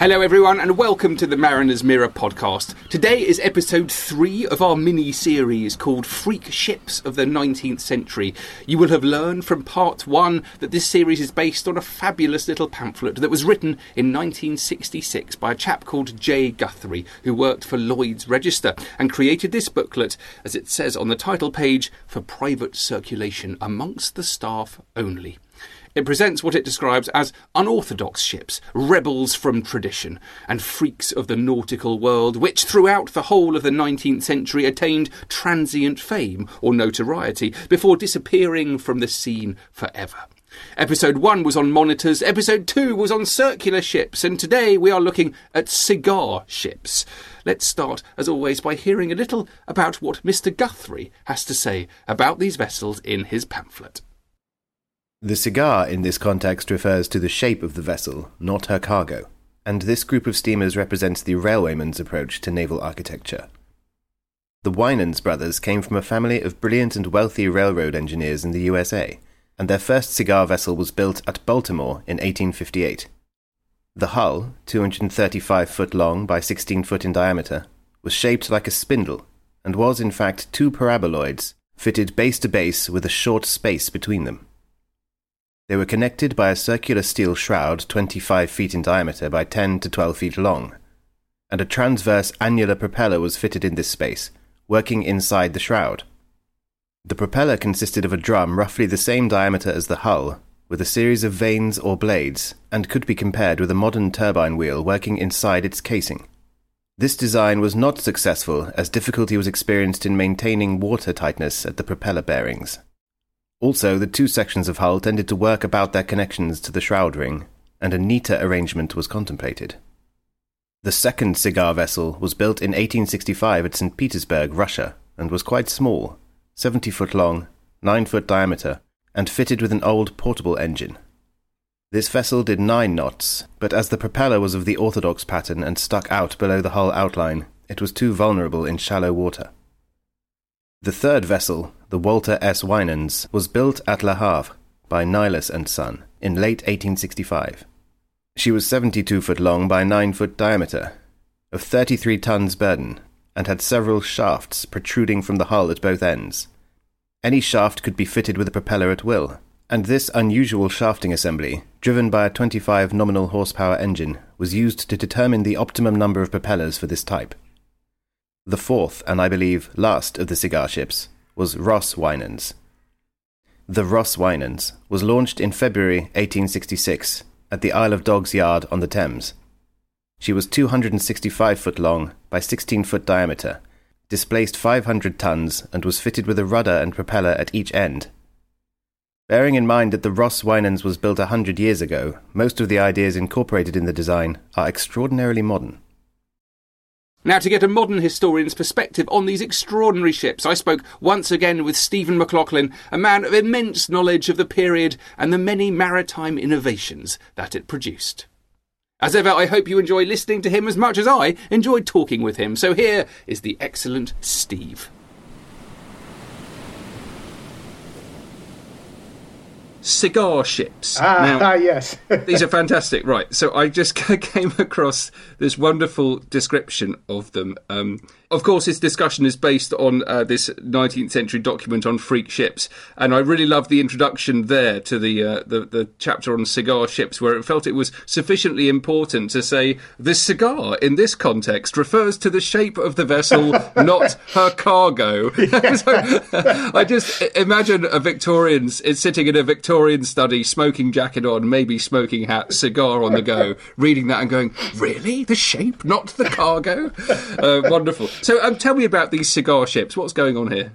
Hello, everyone, and welcome to the Mariner's Mirror podcast. Today is episode three of our mini series called Freak Ships of the 19th Century. You will have learned from part one that this series is based on a fabulous little pamphlet that was written in 1966 by a chap called J. Guthrie, who worked for Lloyd's Register and created this booklet, as it says on the title page, for private circulation amongst the staff only. It presents what it describes as unorthodox ships, rebels from tradition, and freaks of the nautical world, which throughout the whole of the 19th century attained transient fame or notoriety before disappearing from the scene forever. Episode 1 was on monitors, episode 2 was on circular ships, and today we are looking at cigar ships. Let's start, as always, by hearing a little about what Mr. Guthrie has to say about these vessels in his pamphlet. The cigar in this context refers to the shape of the vessel, not her cargo, and this group of steamers represents the railwayman's approach to naval architecture. The Winans brothers came from a family of brilliant and wealthy railroad engineers in the USA, and their first cigar vessel was built at Baltimore in 1858. The hull, 235 foot long by 16 foot in diameter, was shaped like a spindle and was in fact two paraboloids fitted base to base with a short space between them. They were connected by a circular steel shroud 25 feet in diameter by 10 to 12 feet long, and a transverse annular propeller was fitted in this space, working inside the shroud. The propeller consisted of a drum roughly the same diameter as the hull, with a series of vanes or blades, and could be compared with a modern turbine wheel working inside its casing. This design was not successful as difficulty was experienced in maintaining water tightness at the propeller bearings. Also, the two sections of hull tended to work about their connections to the shroud ring, and a neater arrangement was contemplated. The second cigar vessel was built in 1865 at St. Petersburg, Russia, and was quite small 70 foot long, 9 foot diameter, and fitted with an old portable engine. This vessel did 9 knots, but as the propeller was of the orthodox pattern and stuck out below the hull outline, it was too vulnerable in shallow water. The third vessel, the Walter S. Winans, was built at Le Havre by Nilus and Son in late 1865. She was 72 foot long by 9 foot diameter, of 33 tons burden, and had several shafts protruding from the hull at both ends. Any shaft could be fitted with a propeller at will, and this unusual shafting assembly, driven by a 25 nominal horsepower engine, was used to determine the optimum number of propellers for this type. The fourth, and I believe last of the cigar ships, was Ross Winans. The Ross Winans was launched in February 1866 at the Isle of Dogs Yard on the Thames. She was 265 foot long by 16 foot diameter, displaced 500 tons, and was fitted with a rudder and propeller at each end. Bearing in mind that the Ross Winans was built a hundred years ago, most of the ideas incorporated in the design are extraordinarily modern. Now, to get a modern historian's perspective on these extraordinary ships, I spoke once again with Stephen McLoughlin, a man of immense knowledge of the period and the many maritime innovations that it produced. As ever, I hope you enjoy listening to him as much as I enjoyed talking with him. So here is the excellent Steve. Cigar ships. Ah, now, ah yes. these are fantastic. Right. So I just came across this wonderful description of them. Um, of course, this discussion is based on uh, this 19th century document on freak ships, and I really love the introduction there to the, uh, the, the chapter on cigar ships, where it felt it was sufficiently important to say the cigar in this context refers to the shape of the vessel, not her cargo. so, I just imagine a Victorian sitting in a Victorian study, smoking jacket on, maybe smoking hat, cigar on the go, reading that and going, "Really, the shape, not the cargo." Uh, wonderful. So, um, tell me about these cigar ships. What's going on here?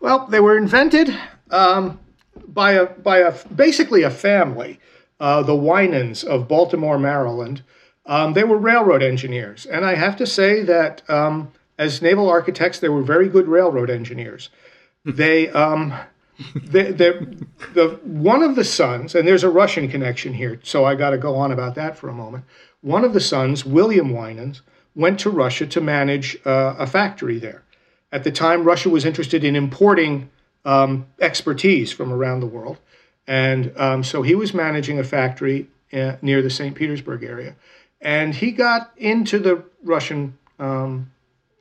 Well, they were invented um, by a by a basically a family, uh, the Winans of Baltimore, Maryland. Um, they were railroad engineers, and I have to say that um, as naval architects, they were very good railroad engineers. they um, the, the, the, one of the sons, and there's a Russian connection here, so I got to go on about that for a moment. One of the sons, William Winans, went to Russia to manage uh, a factory there. At the time, Russia was interested in importing um, expertise from around the world. And um, so he was managing a factory uh, near the St. Petersburg area. And he got into the Russian, um,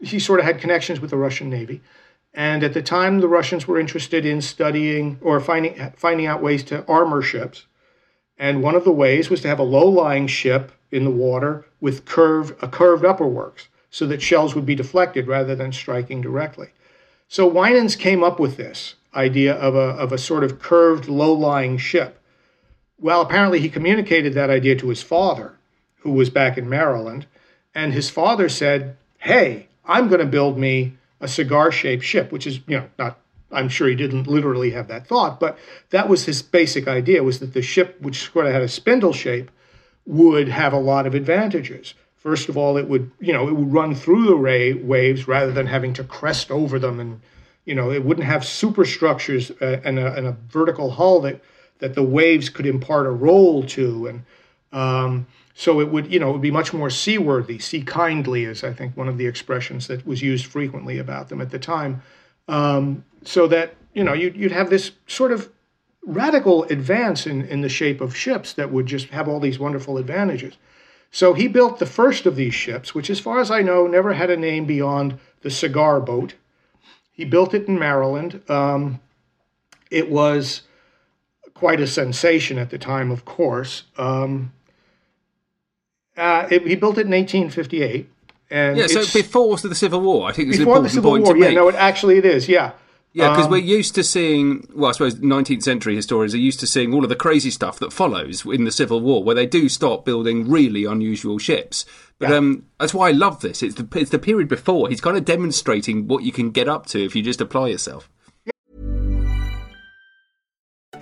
he sort of had connections with the Russian Navy. And at the time, the Russians were interested in studying or finding, finding out ways to armor ships. And one of the ways was to have a low lying ship in the water with curve, a curved upper works so that shells would be deflected rather than striking directly. So Winans came up with this idea of a, of a sort of curved, low lying ship. Well, apparently he communicated that idea to his father, who was back in Maryland, and his father said, Hey, I'm going to build me a cigar shaped ship, which is, you know, not I'm sure he didn't literally have that thought, but that was his basic idea was that the ship, which sort of had a spindle shape, would have a lot of advantages. First of all, it would, you know, it would run through the ray waves rather than having to crest over them, and you know, it wouldn't have superstructures uh, and, a, and a vertical hull that that the waves could impart a roll to, and um, so it would, you know, it would be much more seaworthy. Sea kindly is, I think, one of the expressions that was used frequently about them at the time. Um, so that you know, you'd, you'd have this sort of radical advance in, in the shape of ships that would just have all these wonderful advantages. So he built the first of these ships, which, as far as I know, never had a name beyond the cigar boat. He built it in Maryland. Um, it was quite a sensation at the time, of course. Um, uh, it, he built it in 1858. And yeah, so before the Civil War, I think it's before the Civil War. Yeah, no, it actually it is. Yeah, yeah, because um, we're used to seeing, well, I suppose 19th century historians are used to seeing all of the crazy stuff that follows in the Civil War, where they do start building really unusual ships. But yeah. um, that's why I love this. It's the, it's the period before. He's kind of demonstrating what you can get up to if you just apply yourself.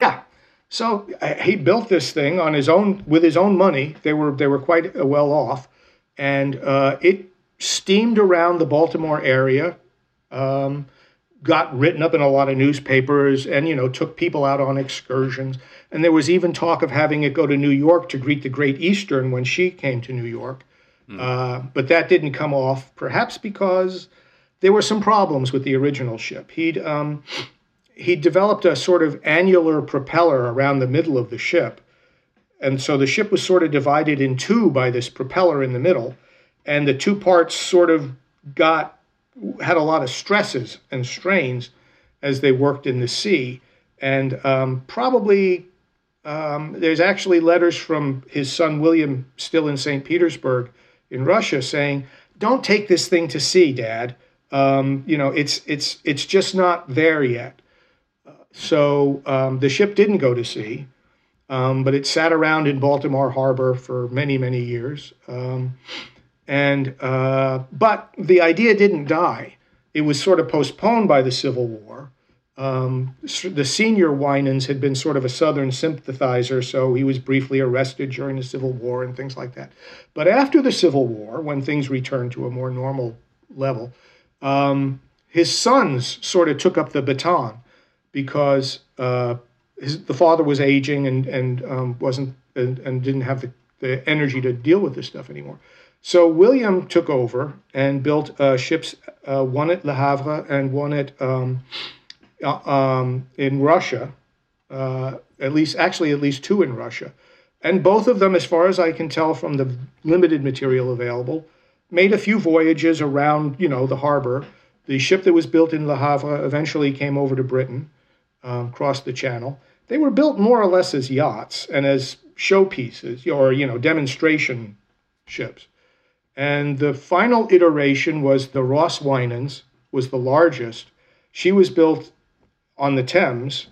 Yeah. So uh, he built this thing on his own with his own money. They were they were quite uh, well off, and uh, it steamed around the Baltimore area. Um, got written up in a lot of newspapers and you know took people out on excursions and there was even talk of having it go to new york to greet the great eastern when she came to new york mm. uh, but that didn't come off perhaps because there were some problems with the original ship he'd um, he developed a sort of annular propeller around the middle of the ship and so the ship was sort of divided in two by this propeller in the middle and the two parts sort of got had a lot of stresses and strains as they worked in the sea. And um, probably um, there's actually letters from his son William, still in St. Petersburg in Russia, saying, "Don't take this thing to sea, Dad. Um, you know, it's it's it's just not there yet." So um, the ship didn't go to sea, um, but it sat around in Baltimore Harbor for many many years. Um, and uh, but the idea didn't die. It was sort of postponed by the Civil War. Um, the senior Winans had been sort of a Southern sympathizer, so he was briefly arrested during the Civil War and things like that. But after the Civil War, when things returned to a more normal level, um, his sons sort of took up the baton because uh, his, the father was aging and and um, wasn't and, and, didn't have the, the energy to deal with this stuff anymore. So William took over and built uh, ships, uh, one at Le Havre and one at um, uh, um, in Russia, uh, at least actually at least two in Russia, and both of them, as far as I can tell from the limited material available, made a few voyages around you know the harbor. The ship that was built in Le Havre eventually came over to Britain, um, crossed the Channel. They were built more or less as yachts and as showpieces or you know demonstration ships. And the final iteration was the Ross Winans, was the largest. She was built on the Thames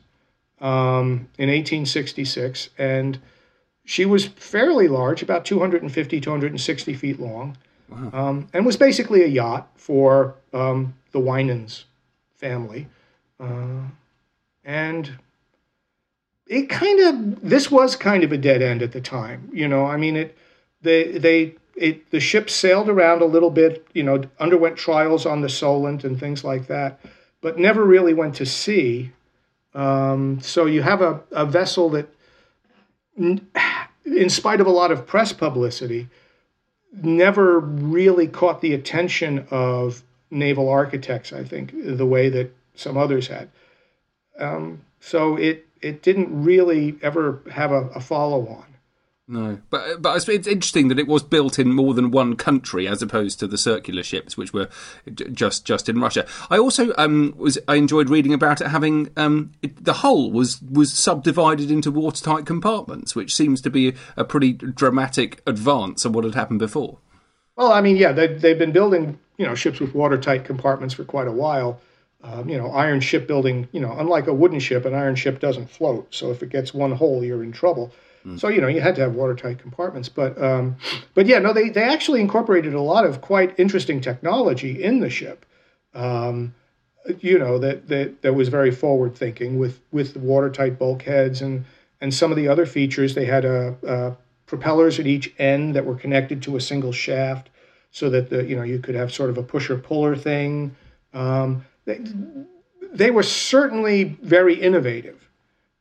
um, in 1866, and she was fairly large, about 250, 260 feet long, wow. um, and was basically a yacht for um, the Winans family. Uh, and it kind of this was kind of a dead end at the time, you know. I mean, it they they it, the ship sailed around a little bit, you know, underwent trials on the Solent and things like that, but never really went to sea. Um, so you have a, a vessel that, in spite of a lot of press publicity, never really caught the attention of naval architects, I think, the way that some others had. Um, so it, it didn't really ever have a, a follow on. No, but but it's interesting that it was built in more than one country as opposed to the circular ships, which were just just in Russia. I also um, was I enjoyed reading about it having um, it, the hull was was subdivided into watertight compartments, which seems to be a pretty dramatic advance on what had happened before. Well, I mean, yeah, they, they've been building you know ships with watertight compartments for quite a while. Um, you know, iron shipbuilding, you know, unlike a wooden ship, an iron ship doesn't float. So if it gets one hole, you're in trouble. Mm. So you know you had to have watertight compartments, but um, but yeah, no, they they actually incorporated a lot of quite interesting technology in the ship. Um, you know that that that was very forward thinking with with the watertight bulkheads and and some of the other features. They had a, a propellers at each end that were connected to a single shaft, so that the you know you could have sort of a pusher puller thing. Um, they, they were certainly very innovative.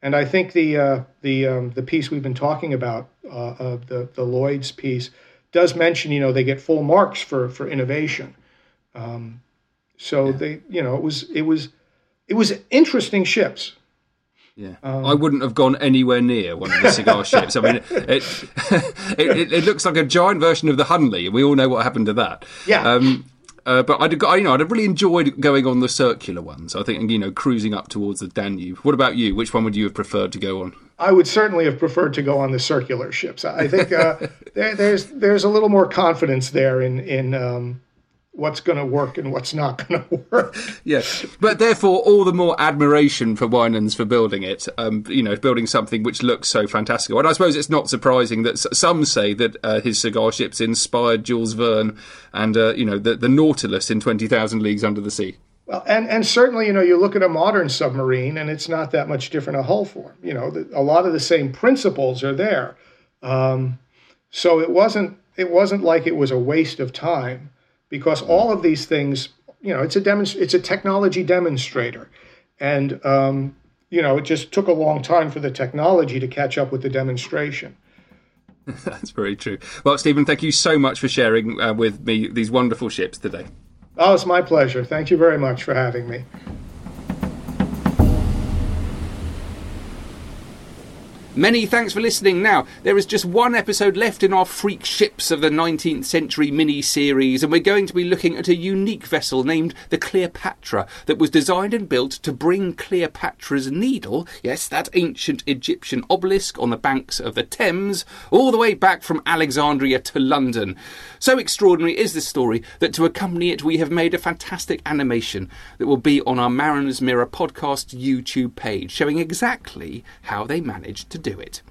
And I think the uh, the um, the piece we've been talking about, uh, uh, the the Lloyd's piece, does mention you know they get full marks for for innovation. Um, so yeah. they you know it was it was it was interesting ships. Yeah, um, I wouldn't have gone anywhere near one of the cigar ships. I mean, it it, it, it, looks like a giant version of the Hunley, and we all know what happened to that. Yeah. Um, uh, but I'd, you know, I'd have really enjoyed going on the circular ones. I think, you know, cruising up towards the Danube. What about you? Which one would you have preferred to go on? I would certainly have preferred to go on the circular ships. I think uh, there, there's there's a little more confidence there in in um, what's going to work and what's not going to work. yes, but therefore all the more admiration for Winans for building it. Um, you know, building something which looks so fantastic. And I suppose it's not surprising that some say that uh, his cigar ships inspired Jules Verne and uh, you know the, the Nautilus in Twenty Thousand Leagues Under the Sea. Well, and, and certainly, you know, you look at a modern submarine and it's not that much different a hull form. You know, the, a lot of the same principles are there. Um, so it wasn't it wasn't like it was a waste of time because all of these things, you know, it's a demonst- it's a technology demonstrator, and um, you know, it just took a long time for the technology to catch up with the demonstration. That's very true. Well, Stephen, thank you so much for sharing uh, with me these wonderful ships today. Oh, it's my pleasure. Thank you very much for having me. Many thanks for listening. Now, there is just one episode left in our Freak Ships of the 19th Century mini series, and we're going to be looking at a unique vessel named the Cleopatra that was designed and built to bring Cleopatra's Needle, yes, that ancient Egyptian obelisk on the banks of the Thames, all the way back from Alexandria to London. So extraordinary is this story that to accompany it, we have made a fantastic animation that will be on our Mariner's Mirror podcast YouTube page, showing exactly how they managed to do it.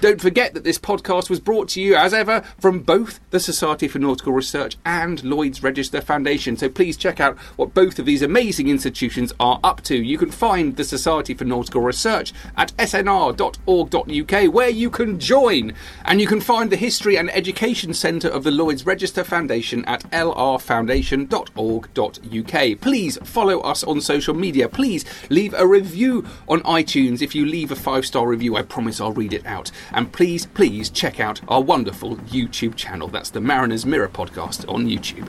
Don't forget that this podcast was brought to you, as ever, from both the Society for Nautical Research and Lloyd's Register Foundation. So please check out what both of these amazing institutions are up to. You can find the Society for Nautical Research at snr.org.uk, where you can join. And you can find the History and Education Centre of the Lloyd's Register Foundation at lrfoundation.org.uk. Please follow us on social media. Please leave a review on iTunes. If you leave a five star review, I promise I'll read it out. And please, please check out our wonderful YouTube channel. That's the Mariner's Mirror podcast on YouTube.